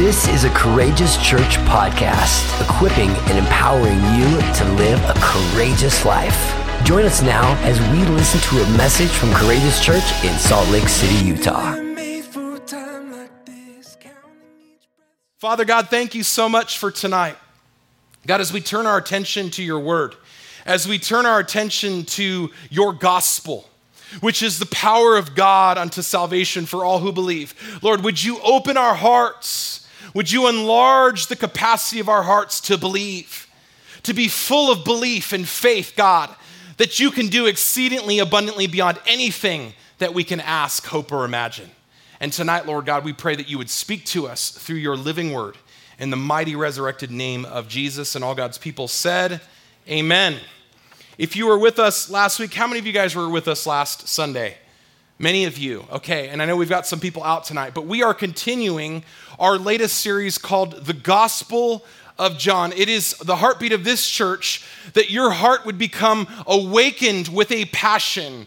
This is a Courageous Church podcast, equipping and empowering you to live a courageous life. Join us now as we listen to a message from Courageous Church in Salt Lake City, Utah. Father God, thank you so much for tonight. God, as we turn our attention to your word, as we turn our attention to your gospel, which is the power of God unto salvation for all who believe. Lord, would you open our hearts? Would you enlarge the capacity of our hearts to believe, to be full of belief and faith, God, that you can do exceedingly abundantly beyond anything that we can ask, hope, or imagine. And tonight, Lord God, we pray that you would speak to us through your living word in the mighty resurrected name of Jesus. And all God's people said, Amen. If you were with us last week, how many of you guys were with us last Sunday? Many of you. Okay, and I know we've got some people out tonight, but we are continuing our latest series called The Gospel of John. It is the heartbeat of this church that your heart would become awakened with a passion,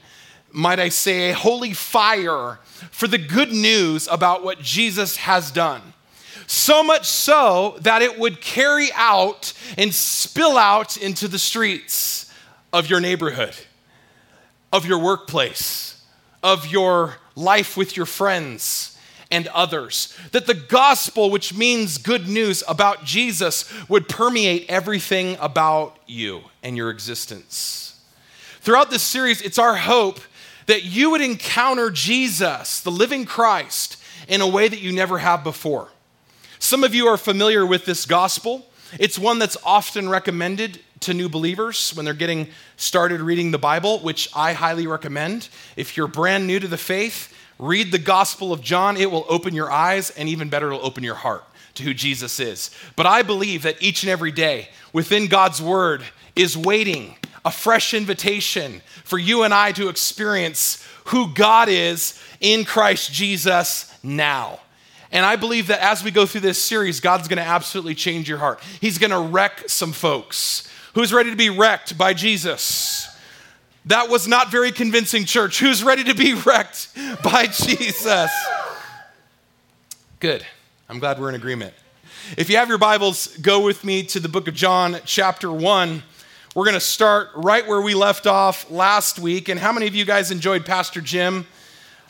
might I say, a holy fire for the good news about what Jesus has done. So much so that it would carry out and spill out into the streets of your neighborhood, of your workplace, of your life with your friends and others. That the gospel, which means good news about Jesus, would permeate everything about you and your existence. Throughout this series, it's our hope that you would encounter Jesus, the living Christ, in a way that you never have before. Some of you are familiar with this gospel. It's one that's often recommended to new believers when they're getting started reading the Bible, which I highly recommend. If you're brand new to the faith, read the Gospel of John. It will open your eyes, and even better, it'll open your heart to who Jesus is. But I believe that each and every day within God's Word is waiting a fresh invitation for you and I to experience who God is in Christ Jesus now. And I believe that as we go through this series, God's gonna absolutely change your heart. He's gonna wreck some folks. Who's ready to be wrecked by Jesus? That was not very convincing, church. Who's ready to be wrecked by Jesus? Good. I'm glad we're in agreement. If you have your Bibles, go with me to the book of John, chapter 1. We're going to start right where we left off last week. And how many of you guys enjoyed Pastor Jim?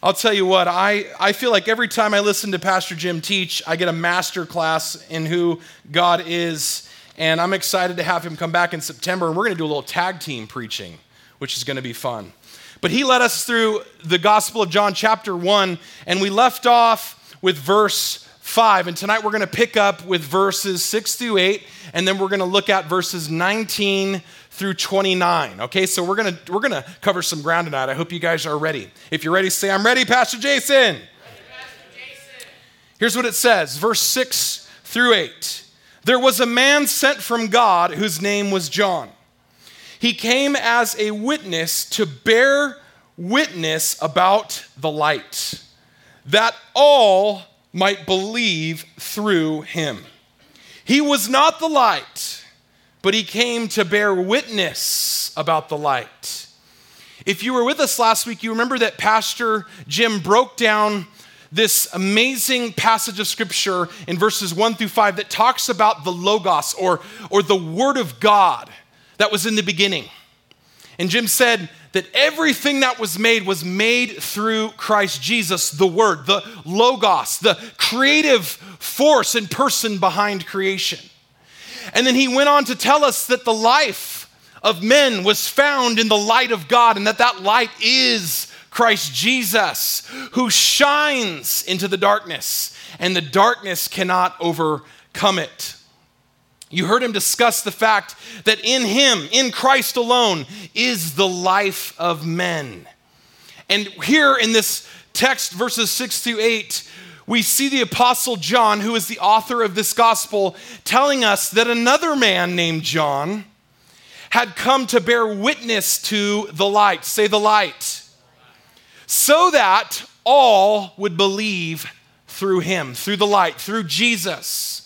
I'll tell you what, I, I feel like every time I listen to Pastor Jim teach, I get a master class in who God is and I'm excited to have him come back in September, and we're going to do a little tag team preaching, which is going to be fun. But he led us through the Gospel of John, chapter 1, and we left off with verse 5. And tonight we're going to pick up with verses 6 through 8, and then we're going to look at verses 19 through 29. Okay, so we're going to we're going to cover some ground tonight. I hope you guys are ready. If you're ready, say, I'm ready, Pastor Jason. Ready, Pastor Jason. Here's what it says verse 6 through 8. There was a man sent from God whose name was John. He came as a witness to bear witness about the light, that all might believe through him. He was not the light, but he came to bear witness about the light. If you were with us last week, you remember that Pastor Jim broke down this amazing passage of scripture in verses 1 through 5 that talks about the Logos or, or the Word of God that was in the beginning. And Jim said that everything that was made was made through Christ Jesus, the Word, the Logos, the creative force and person behind creation. And then he went on to tell us that the life of men was found in the light of God and that that light is Christ Jesus, who shines into the darkness, and the darkness cannot overcome it. You heard him discuss the fact that in him, in Christ alone, is the life of men. And here in this text, verses 6 through 8, we see the Apostle John, who is the author of this gospel, telling us that another man named John had come to bear witness to the light. Say the light so that all would believe through him, through the light, through Jesus.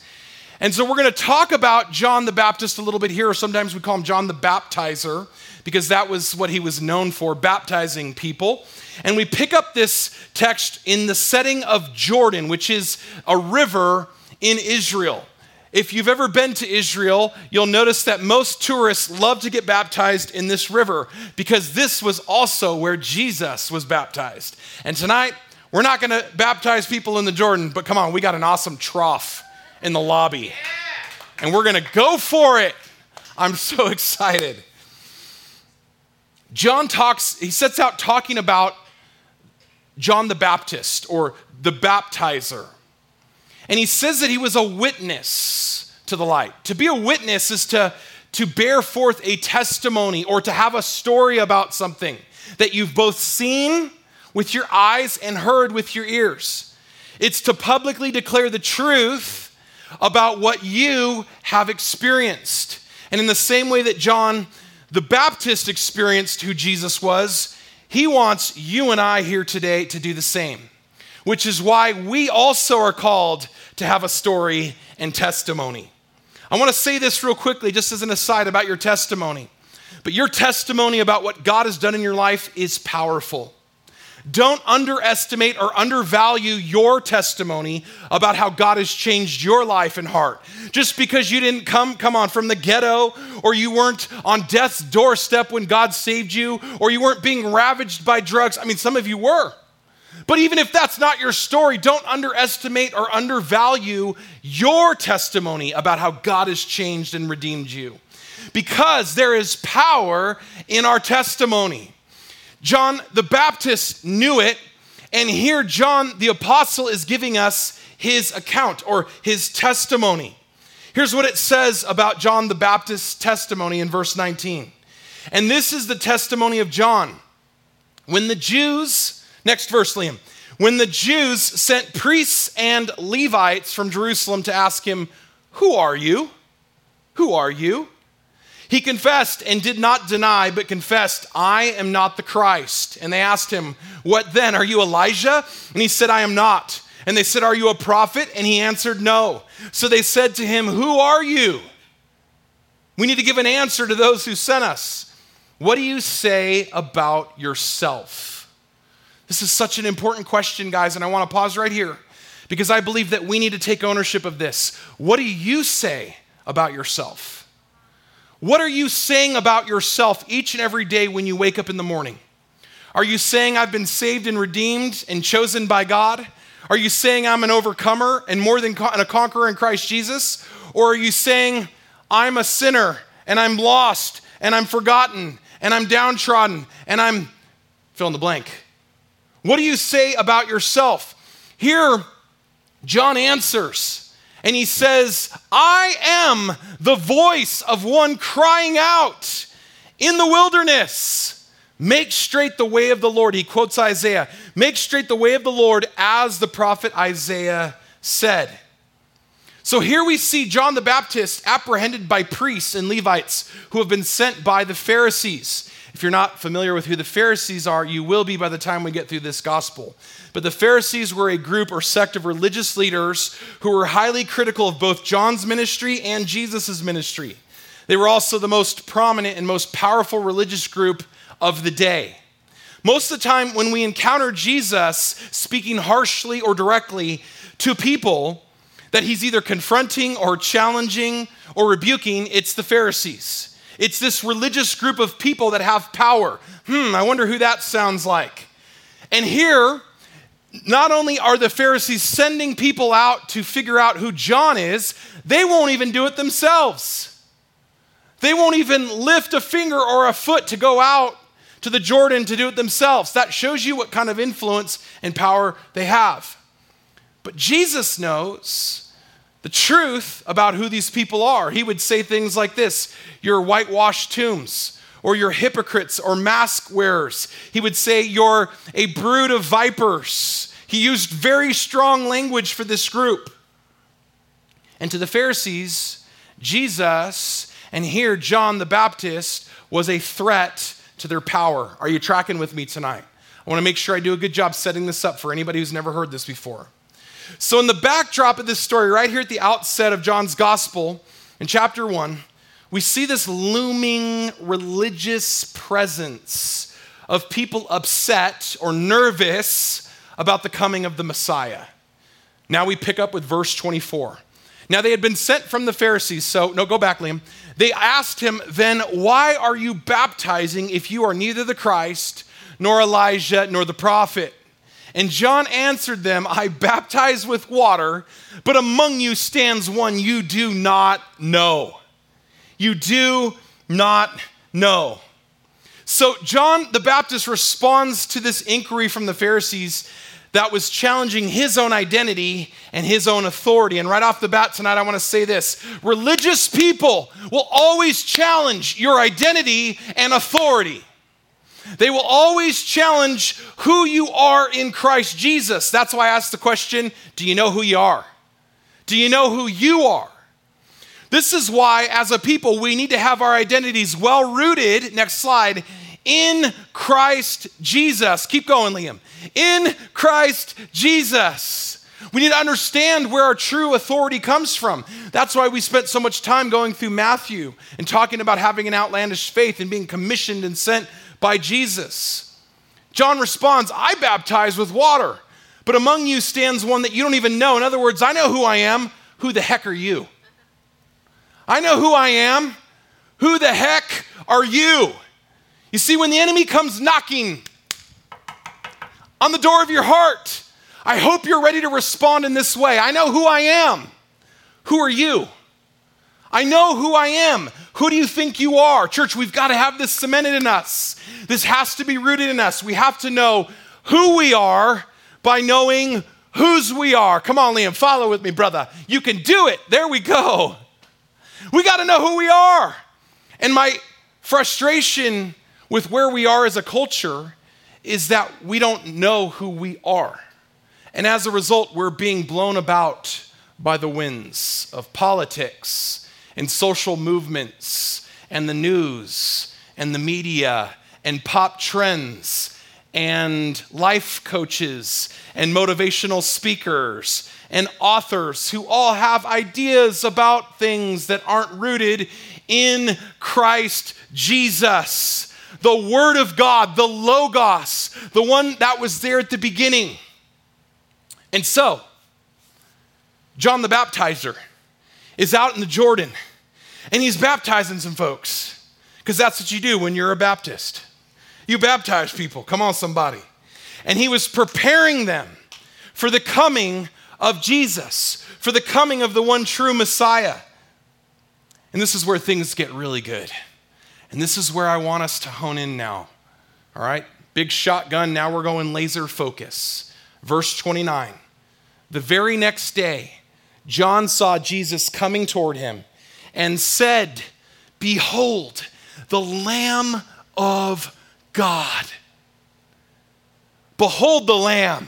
And so we're going to talk about John the Baptist a little bit here. Sometimes we call him John the Baptizer because that was what he was known for, baptizing people. And we pick up this text in the setting of Jordan, which is a river in Israel. If you've ever been to Israel, you'll notice that most tourists love to get baptized in this river because this was also where Jesus was baptized. And tonight, we're not going to baptize people in the Jordan, but come on, we got an awesome trough in the lobby. And we're going to go for it. I'm so excited. John talks, he sets out talking about John the Baptist or the baptizer. And he says that he was a witness to the light. To be a witness is to, to bear forth a testimony or to have a story about something that you've both seen with your eyes and heard with your ears. It's to publicly declare the truth about what you have experienced. And in the same way that John the Baptist experienced who Jesus was, he wants you and I here today to do the same, which is why we also are called to have a story and testimony. I want to say this real quickly, just as an aside about your testimony. But your testimony about what God has done in your life is powerful. Don't underestimate or undervalue your testimony about how God has changed your life and heart. Just because you didn't come, come on, from the ghetto, or you weren't on death's doorstep when God saved you, or you weren't being ravaged by drugs. I mean, some of you were. But even if that's not your story, don't underestimate or undervalue your testimony about how God has changed and redeemed you. Because there is power in our testimony. John the Baptist knew it, and here John the Apostle is giving us his account or his testimony. Here's what it says about John the Baptist's testimony in verse 19. And this is the testimony of John. When the Jews, next verse, Liam, when the Jews sent priests and Levites from Jerusalem to ask him, Who are you? Who are you? He confessed and did not deny, but confessed, I am not the Christ. And they asked him, What then? Are you Elijah? And he said, I am not. And they said, Are you a prophet? And he answered, No. So they said to him, Who are you? We need to give an answer to those who sent us. What do you say about yourself? This is such an important question, guys, and I want to pause right here because I believe that we need to take ownership of this. What do you say about yourself? What are you saying about yourself each and every day when you wake up in the morning? Are you saying, I've been saved and redeemed and chosen by God? Are you saying, I'm an overcomer and more than a conqueror in Christ Jesus? Or are you saying, I'm a sinner and I'm lost and I'm forgotten and I'm downtrodden and I'm fill in the blank? What do you say about yourself? Here, John answers. And he says, I am the voice of one crying out in the wilderness. Make straight the way of the Lord. He quotes Isaiah Make straight the way of the Lord as the prophet Isaiah said. So here we see John the Baptist apprehended by priests and Levites who have been sent by the Pharisees. If you're not familiar with who the Pharisees are, you will be by the time we get through this gospel. But the Pharisees were a group or sect of religious leaders who were highly critical of both John's ministry and Jesus' ministry. They were also the most prominent and most powerful religious group of the day. Most of the time, when we encounter Jesus speaking harshly or directly to people that he's either confronting or challenging or rebuking, it's the Pharisees. It's this religious group of people that have power. Hmm, I wonder who that sounds like. And here, not only are the Pharisees sending people out to figure out who John is, they won't even do it themselves. They won't even lift a finger or a foot to go out to the Jordan to do it themselves. That shows you what kind of influence and power they have. But Jesus knows the truth about who these people are. He would say things like this You're whitewashed tombs or you're hypocrites or mask wearers. He would say, You're a brood of vipers. He used very strong language for this group. And to the Pharisees, Jesus, and here John the Baptist, was a threat to their power. Are you tracking with me tonight? I want to make sure I do a good job setting this up for anybody who's never heard this before. So, in the backdrop of this story, right here at the outset of John's gospel, in chapter 1, we see this looming religious presence of people upset or nervous about the coming of the Messiah. Now we pick up with verse 24. Now they had been sent from the Pharisees, so no, go back, Liam. They asked him, Then why are you baptizing if you are neither the Christ, nor Elijah, nor the prophet? And John answered them, I baptize with water, but among you stands one you do not know. You do not know. So John the Baptist responds to this inquiry from the Pharisees that was challenging his own identity and his own authority. And right off the bat tonight, I want to say this religious people will always challenge your identity and authority. They will always challenge who you are in Christ Jesus. That's why I asked the question do you know who you are? Do you know who you are? This is why, as a people, we need to have our identities well rooted, next slide, in Christ Jesus. Keep going, Liam. In Christ Jesus. We need to understand where our true authority comes from. That's why we spent so much time going through Matthew and talking about having an outlandish faith and being commissioned and sent by Jesus. John responds, I baptize with water, but among you stands one that you don't even know. In other words, I know who I am. Who the heck are you? I know who I am. Who the heck are you? You see, when the enemy comes knocking on the door of your heart, I hope you're ready to respond in this way. I know who I am. Who are you? I know who I am. Who do you think you are? Church, we've got to have this cemented in us. This has to be rooted in us. We have to know who we are by knowing whose we are. Come on, Liam, follow with me, brother. You can do it. There we go. We got to know who we are. And my frustration with where we are as a culture is that we don't know who we are. And as a result, we're being blown about by the winds of politics and social movements and the news and the media and pop trends and life coaches and motivational speakers and authors who all have ideas about things that aren't rooted in Christ Jesus. The Word of God, the Logos, the one that was there at the beginning. And so, John the Baptizer is out in the Jordan and he's baptizing some folks because that's what you do when you're a Baptist. You baptize people. Come on, somebody. And he was preparing them for the coming of Jesus, for the coming of the one true Messiah. And this is where things get really good. And this is where I want us to hone in now. All right? Big shotgun. Now we're going laser focus. Verse 29. The very next day, John saw Jesus coming toward him and said, Behold, the Lamb of God. Behold the Lamb.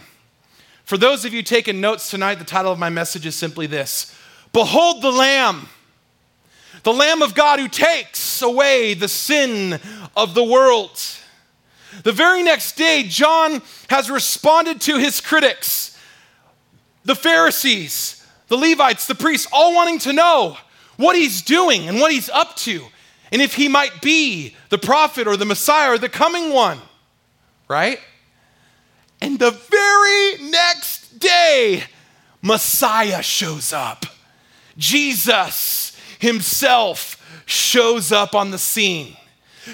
For those of you taking notes tonight, the title of my message is simply this Behold the Lamb, the Lamb of God who takes away the sin of the world. The very next day, John has responded to his critics, the Pharisees, the Levites, the priests, all wanting to know what he's doing and what he's up to, and if he might be the prophet or the Messiah or the coming one, right? And the very next day, Messiah shows up. Jesus himself shows up on the scene.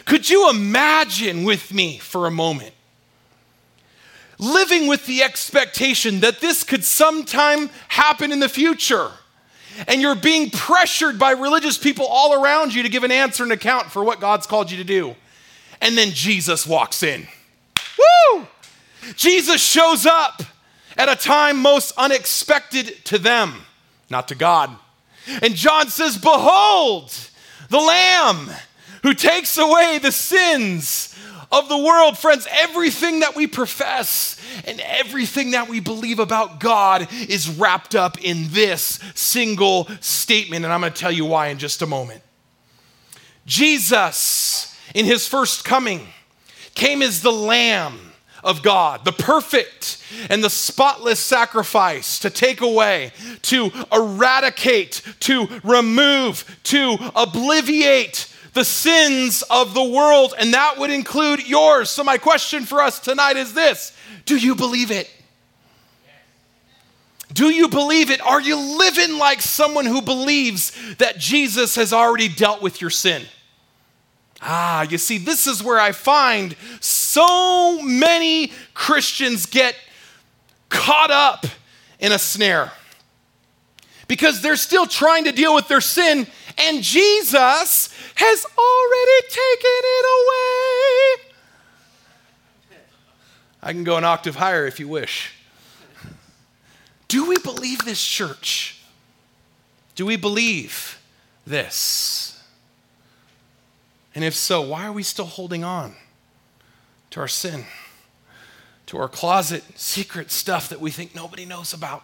Could you imagine with me for a moment? Living with the expectation that this could sometime happen in the future. And you're being pressured by religious people all around you to give an answer and account for what God's called you to do. And then Jesus walks in. Woo! Jesus shows up at a time most unexpected to them, not to God. And John says, Behold, the Lamb who takes away the sins of the world. Friends, everything that we profess and everything that we believe about God is wrapped up in this single statement. And I'm going to tell you why in just a moment. Jesus, in his first coming, came as the Lamb of God, the perfect and the spotless sacrifice to take away, to eradicate, to remove, to obliviate the sins of the world, and that would include yours. So, my question for us tonight is this Do you believe it? Do you believe it? Are you living like someone who believes that Jesus has already dealt with your sin? Ah, you see, this is where I find so many Christians get caught up in a snare because they're still trying to deal with their sin, and Jesus has already taken it away. I can go an octave higher if you wish. Do we believe this, church? Do we believe this? And if so, why are we still holding on to our sin, to our closet secret stuff that we think nobody knows about?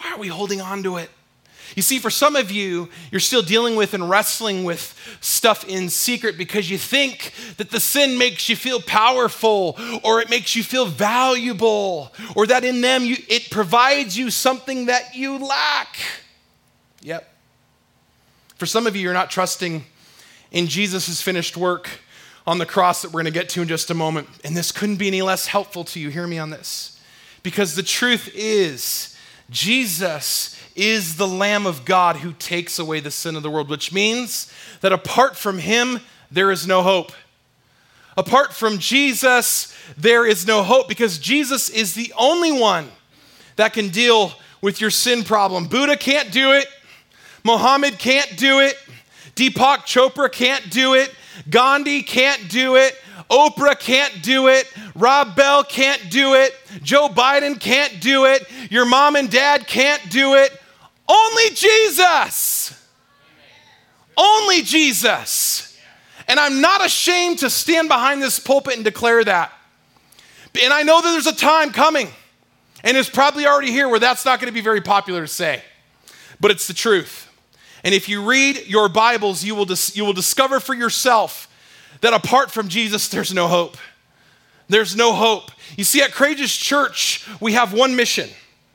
Why are we holding on to it? You see, for some of you, you're still dealing with and wrestling with stuff in secret because you think that the sin makes you feel powerful or it makes you feel valuable or that in them you, it provides you something that you lack. Yep. For some of you, you're not trusting in Jesus' finished work on the cross that we're going to get to in just a moment. And this couldn't be any less helpful to you. Hear me on this. Because the truth is, Jesus is the Lamb of God who takes away the sin of the world, which means that apart from him, there is no hope. Apart from Jesus, there is no hope because Jesus is the only one that can deal with your sin problem. Buddha can't do it, Muhammad can't do it, Deepak Chopra can't do it, Gandhi can't do it, Oprah can't do it. Rob Bell can't do it. Joe Biden can't do it. Your mom and dad can't do it. Only Jesus. Only Jesus. And I'm not ashamed to stand behind this pulpit and declare that. And I know that there's a time coming, and it's probably already here where that's not going to be very popular to say, but it's the truth. And if you read your Bibles, you will, dis- you will discover for yourself that apart from Jesus, there's no hope. There's no hope. You see, at Courageous Church, we have one mission.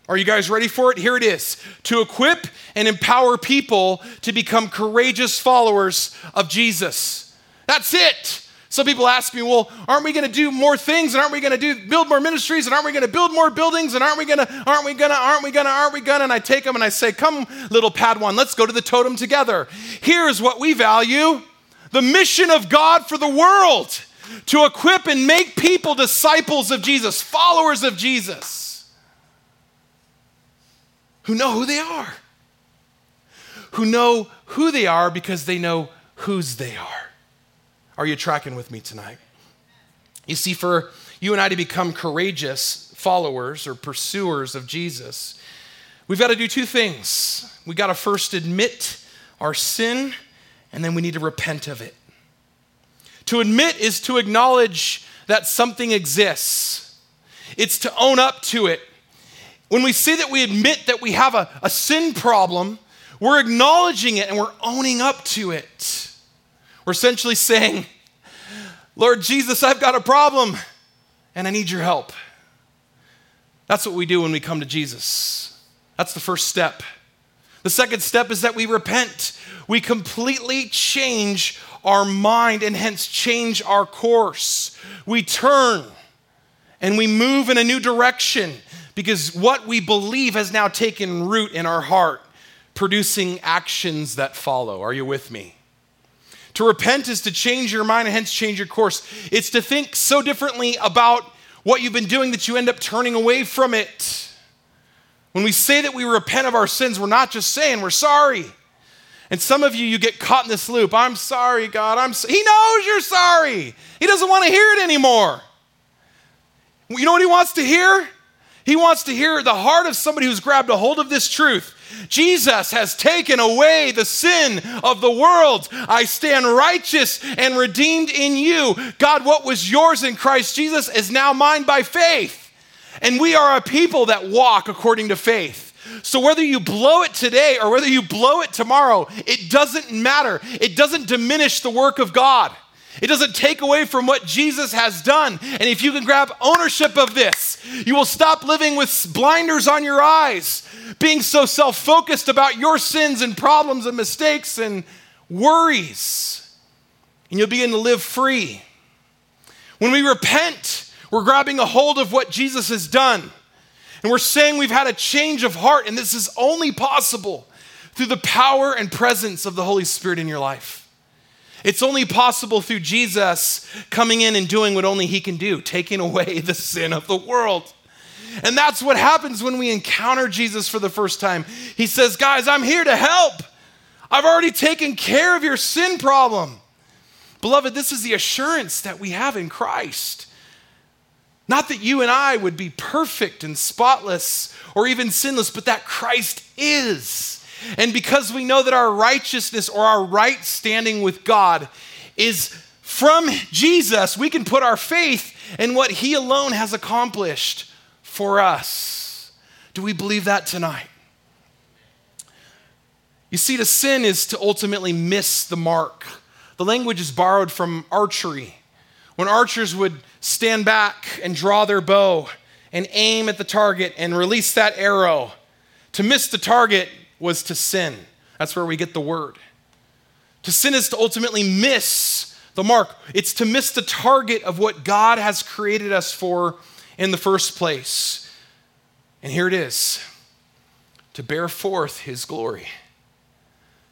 Are you guys ready for it? Here it is to equip and empower people to become courageous followers of Jesus. That's it. Some people ask me, well, aren't we going to do more things and aren't we going to do build more ministries and aren't we going to build more buildings and aren't we going to aren't we going to aren't we going to aren't we going to and I take them and I say, "Come, little Padawan, let's go to the totem together. Here's what we value the mission of God for the world to equip and make people disciples of Jesus, followers of Jesus, who know who they are, who know who they are because they know whose they are. Are you tracking with me tonight? You see, for you and I to become courageous followers or pursuers of Jesus, we've got to do two things. We've got to first admit our sin and then we need to repent of it. To admit is to acknowledge that something exists, it's to own up to it. When we see that we admit that we have a, a sin problem, we're acknowledging it and we're owning up to it. We're essentially saying, Lord Jesus, I've got a problem and I need your help. That's what we do when we come to Jesus. That's the first step. The second step is that we repent. We completely change our mind and hence change our course. We turn and we move in a new direction because what we believe has now taken root in our heart, producing actions that follow. Are you with me? To repent is to change your mind and hence change your course. It's to think so differently about what you've been doing that you end up turning away from it. When we say that we repent of our sins, we're not just saying we're sorry. And some of you, you get caught in this loop. I'm sorry, God. I'm so-. He knows you're sorry. He doesn't want to hear it anymore. You know what he wants to hear? He wants to hear the heart of somebody who's grabbed a hold of this truth. Jesus has taken away the sin of the world. I stand righteous and redeemed in you. God, what was yours in Christ Jesus is now mine by faith. And we are a people that walk according to faith. So whether you blow it today or whether you blow it tomorrow, it doesn't matter. It doesn't diminish the work of God. It doesn't take away from what Jesus has done. And if you can grab ownership of this, you will stop living with blinders on your eyes, being so self focused about your sins and problems and mistakes and worries. And you'll begin to live free. When we repent, we're grabbing a hold of what Jesus has done. And we're saying we've had a change of heart, and this is only possible through the power and presence of the Holy Spirit in your life. It's only possible through Jesus coming in and doing what only He can do, taking away the sin of the world. And that's what happens when we encounter Jesus for the first time. He says, Guys, I'm here to help. I've already taken care of your sin problem. Beloved, this is the assurance that we have in Christ. Not that you and I would be perfect and spotless or even sinless, but that Christ is. And because we know that our righteousness or our right standing with God is from Jesus, we can put our faith in what He alone has accomplished for us. Do we believe that tonight? You see, to sin is to ultimately miss the mark. The language is borrowed from archery. When archers would stand back and draw their bow and aim at the target and release that arrow, to miss the target was to sin. That's where we get the word. To sin is to ultimately miss the mark, it's to miss the target of what God has created us for in the first place. And here it is to bear forth his glory,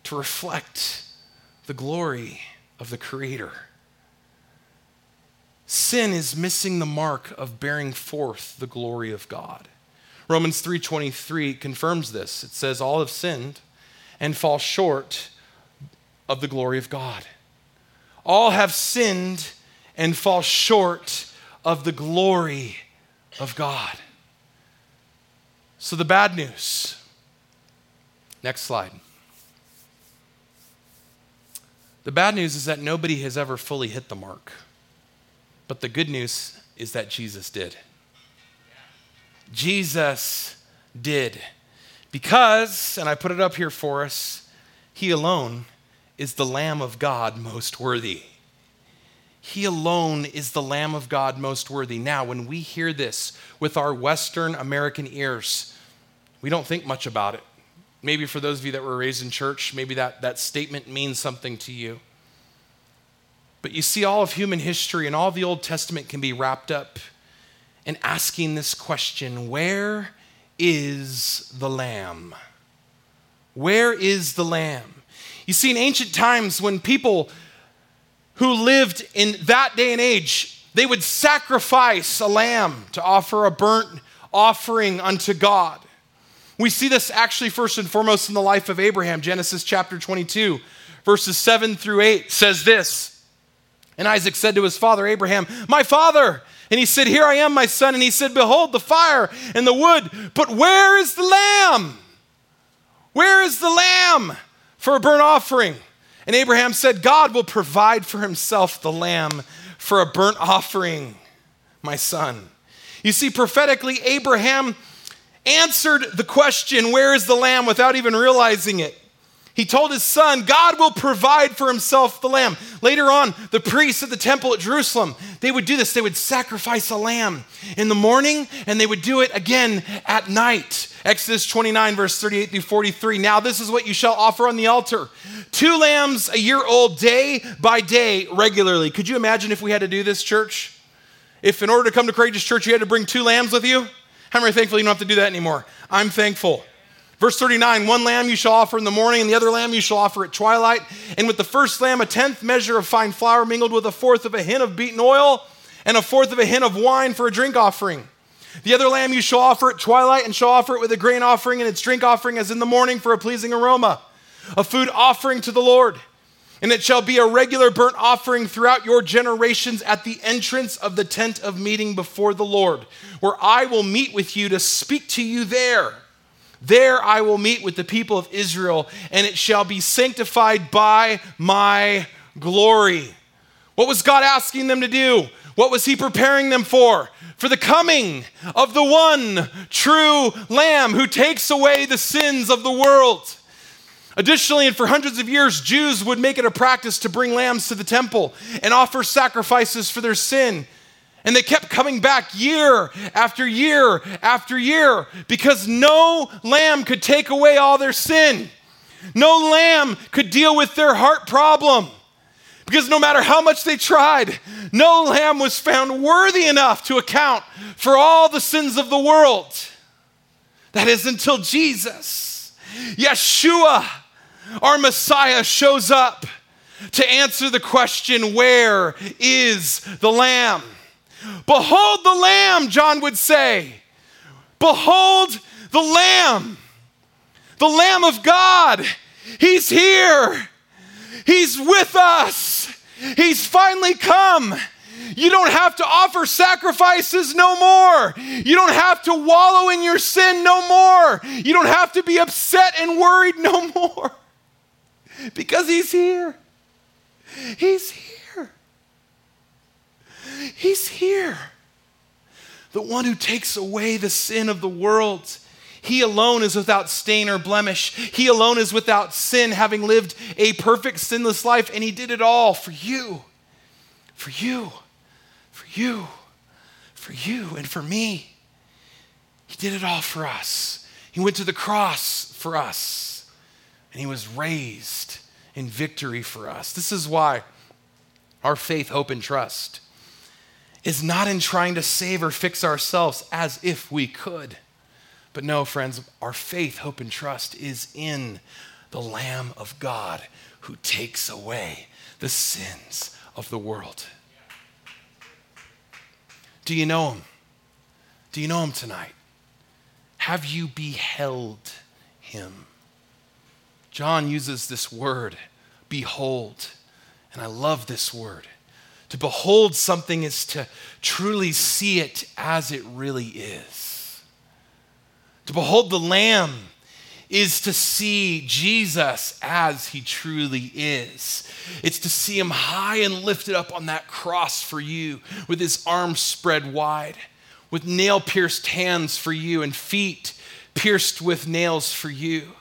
to reflect the glory of the Creator. Sin is missing the mark of bearing forth the glory of God. Romans 3:23 confirms this. It says all have sinned and fall short of the glory of God. All have sinned and fall short of the glory of God. So, the bad news. Next slide. The bad news is that nobody has ever fully hit the mark. But the good news is that Jesus did. Jesus did. Because, and I put it up here for us, he alone is the Lamb of God most worthy. He alone is the Lamb of God most worthy. Now, when we hear this with our Western American ears, we don't think much about it. Maybe for those of you that were raised in church, maybe that, that statement means something to you. But you see, all of human history and all the Old Testament can be wrapped up in asking this question Where is the Lamb? Where is the Lamb? You see, in ancient times, when people who lived in that day and age, they would sacrifice a lamb to offer a burnt offering unto God. We see this actually first and foremost in the life of Abraham. Genesis chapter 22, verses 7 through 8 says this. And Isaac said to his father Abraham, My father! And he said, Here I am, my son. And he said, Behold the fire and the wood, but where is the lamb? Where is the lamb for a burnt offering? And Abraham said, God will provide for himself the lamb for a burnt offering, my son. You see, prophetically, Abraham answered the question, Where is the lamb? without even realizing it. He told his son, God will provide for himself the lamb. Later on, the priests at the temple at Jerusalem, they would do this. They would sacrifice a lamb in the morning and they would do it again at night. Exodus 29, verse 38 through 43. Now, this is what you shall offer on the altar two lambs a year old, day by day, regularly. Could you imagine if we had to do this, church? If in order to come to Courageous Church, you had to bring two lambs with you? How many are thankful you don't have to do that anymore? I'm thankful. Verse 39 One lamb you shall offer in the morning, and the other lamb you shall offer at twilight. And with the first lamb, a tenth measure of fine flour mingled with a fourth of a hin of beaten oil, and a fourth of a hin of wine for a drink offering. The other lamb you shall offer at twilight, and shall offer it with a grain offering and its drink offering as in the morning for a pleasing aroma, a food offering to the Lord. And it shall be a regular burnt offering throughout your generations at the entrance of the tent of meeting before the Lord, where I will meet with you to speak to you there. There I will meet with the people of Israel, and it shall be sanctified by my glory. What was God asking them to do? What was He preparing them for? For the coming of the one true Lamb who takes away the sins of the world. Additionally, and for hundreds of years, Jews would make it a practice to bring lambs to the temple and offer sacrifices for their sin. And they kept coming back year after year after year because no lamb could take away all their sin. No lamb could deal with their heart problem. Because no matter how much they tried, no lamb was found worthy enough to account for all the sins of the world. That is until Jesus, Yeshua, our Messiah, shows up to answer the question, Where is the Lamb? Behold the Lamb, John would say. Behold the Lamb, the Lamb of God. He's here. He's with us. He's finally come. You don't have to offer sacrifices no more. You don't have to wallow in your sin no more. You don't have to be upset and worried no more because He's here. He's here. He's here. The one who takes away the sin of the world. He alone is without stain or blemish. He alone is without sin, having lived a perfect, sinless life, and He did it all for you, for you, for you, for you, and for me. He did it all for us. He went to the cross for us, and He was raised in victory for us. This is why our faith, hope, and trust is not in trying to save or fix ourselves as if we could. But no, friends, our faith, hope, and trust is in the Lamb of God who takes away the sins of the world. Do you know him? Do you know him tonight? Have you beheld him? John uses this word, behold, and I love this word. To behold something is to truly see it as it really is. To behold the Lamb is to see Jesus as he truly is. It's to see him high and lifted up on that cross for you, with his arms spread wide, with nail pierced hands for you, and feet pierced with nails for you.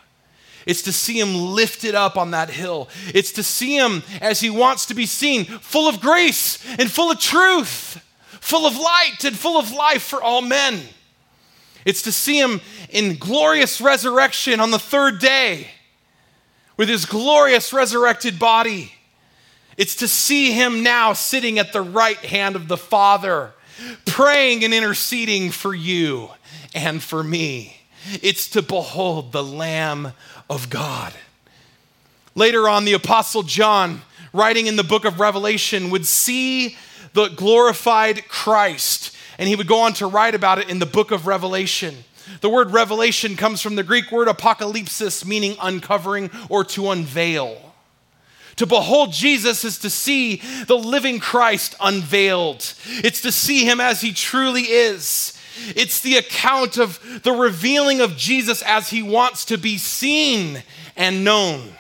It's to see him lifted up on that hill. It's to see him as he wants to be seen, full of grace and full of truth, full of light and full of life for all men. It's to see him in glorious resurrection on the third day with his glorious resurrected body. It's to see him now sitting at the right hand of the Father, praying and interceding for you and for me. It's to behold the Lamb of God. Later on, the Apostle John, writing in the book of Revelation, would see the glorified Christ and he would go on to write about it in the book of Revelation. The word revelation comes from the Greek word apocalypsis, meaning uncovering or to unveil. To behold Jesus is to see the living Christ unveiled. It's to see him as he truly is. It's the account of the revealing of Jesus as he wants to be seen and known.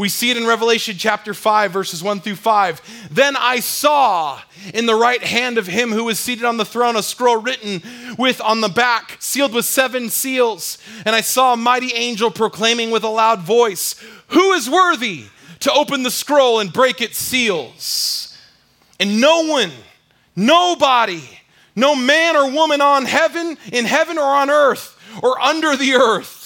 We see it in Revelation chapter 5, verses 1 through 5. Then I saw in the right hand of him who was seated on the throne a scroll written with on the back, sealed with seven seals. And I saw a mighty angel proclaiming with a loud voice, Who is worthy to open the scroll and break its seals? And no one, nobody, no man or woman on heaven, in heaven or on earth, or under the earth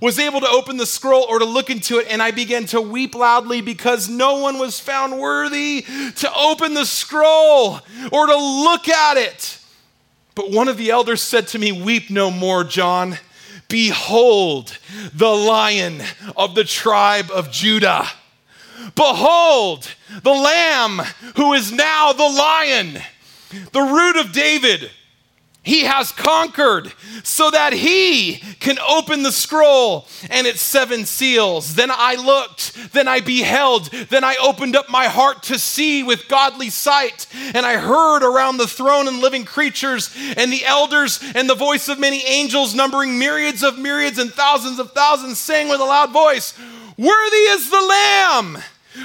was able to open the scroll or to look into it, and I began to weep loudly because no one was found worthy to open the scroll or to look at it. But one of the elders said to me, Weep no more, John. Behold the lion of the tribe of Judah. Behold the lamb who is now the lion, the root of David he has conquered so that he can open the scroll and its seven seals. Then I looked, then I beheld, then I opened up my heart to see with godly sight. And I heard around the throne and living creatures and the elders and the voice of many angels, numbering myriads of myriads and thousands of thousands, saying with a loud voice, Worthy is the Lamb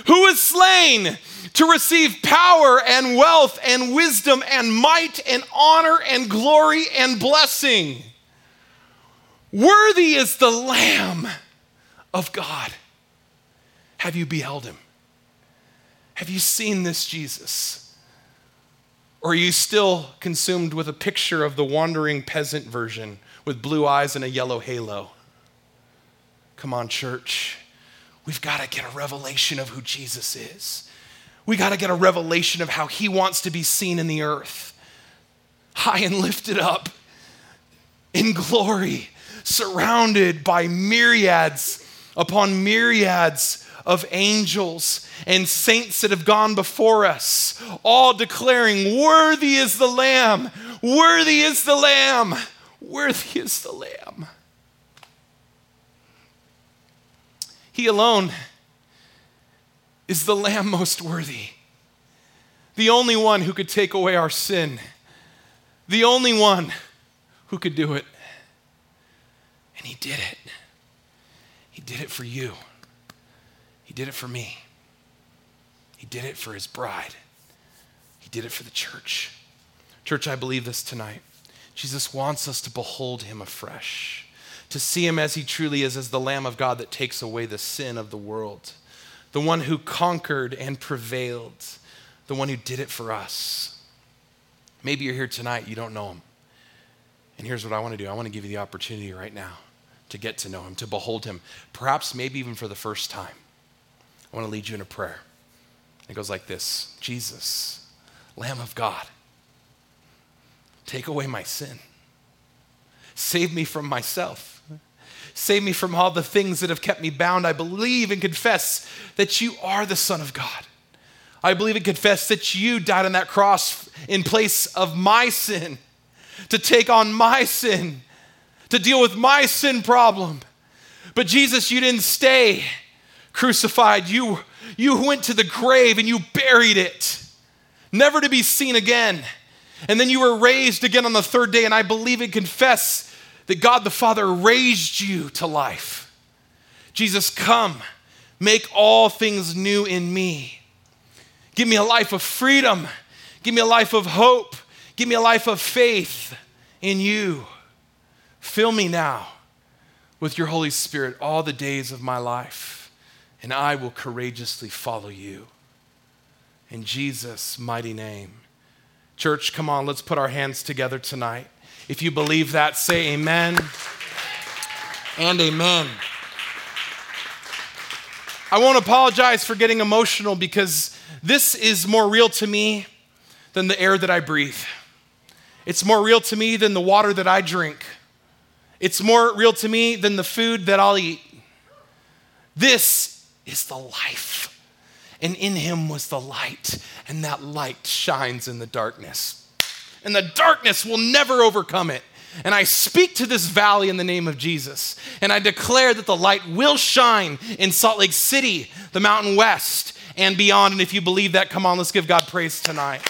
who was slain to receive power and wealth and wisdom and might and honor and glory and blessing. Worthy is the Lamb of God. Have you beheld him? Have you seen this Jesus? Or are you still consumed with a picture of the wandering peasant version with blue eyes and a yellow halo? Come on, church. We've got to get a revelation of who Jesus is. We got to get a revelation of how he wants to be seen in the earth, high and lifted up in glory, surrounded by myriads upon myriads of angels and saints that have gone before us, all declaring, Worthy is the Lamb, worthy is the Lamb, worthy is the Lamb. He alone is the Lamb most worthy, the only one who could take away our sin, the only one who could do it. And He did it. He did it for you. He did it for me. He did it for his bride. He did it for the church. Church, I believe this tonight. Jesus wants us to behold him afresh, to see him as he truly is, as the Lamb of God that takes away the sin of the world, the one who conquered and prevailed, the one who did it for us. Maybe you're here tonight, you don't know him. And here's what I want to do I want to give you the opportunity right now to get to know him, to behold him, perhaps maybe even for the first time. I want to lead you in a prayer. It goes like this Jesus, Lamb of God, take away my sin. Save me from myself. Save me from all the things that have kept me bound. I believe and confess that you are the Son of God. I believe and confess that you died on that cross in place of my sin, to take on my sin, to deal with my sin problem. But Jesus, you didn't stay crucified. You, you went to the grave and you buried it, never to be seen again. And then you were raised again on the third day, and I believe and confess that God the Father raised you to life. Jesus, come, make all things new in me. Give me a life of freedom. Give me a life of hope. Give me a life of faith in you. Fill me now with your Holy Spirit all the days of my life and I will courageously follow you. In Jesus' mighty name. Church, come on, let's put our hands together tonight. If you believe that, say amen and amen. I won't apologize for getting emotional because this is more real to me than the air that I breathe. It's more real to me than the water that I drink. It's more real to me than the food that I'll eat. This is the life. And in him was the light, and that light shines in the darkness. And the darkness will never overcome it. And I speak to this valley in the name of Jesus. And I declare that the light will shine in Salt Lake City, the Mountain West, and beyond. And if you believe that, come on, let's give God praise tonight.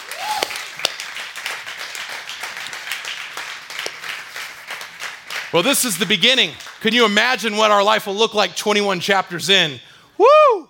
Well, this is the beginning. Can you imagine what our life will look like 21 chapters in? Woo!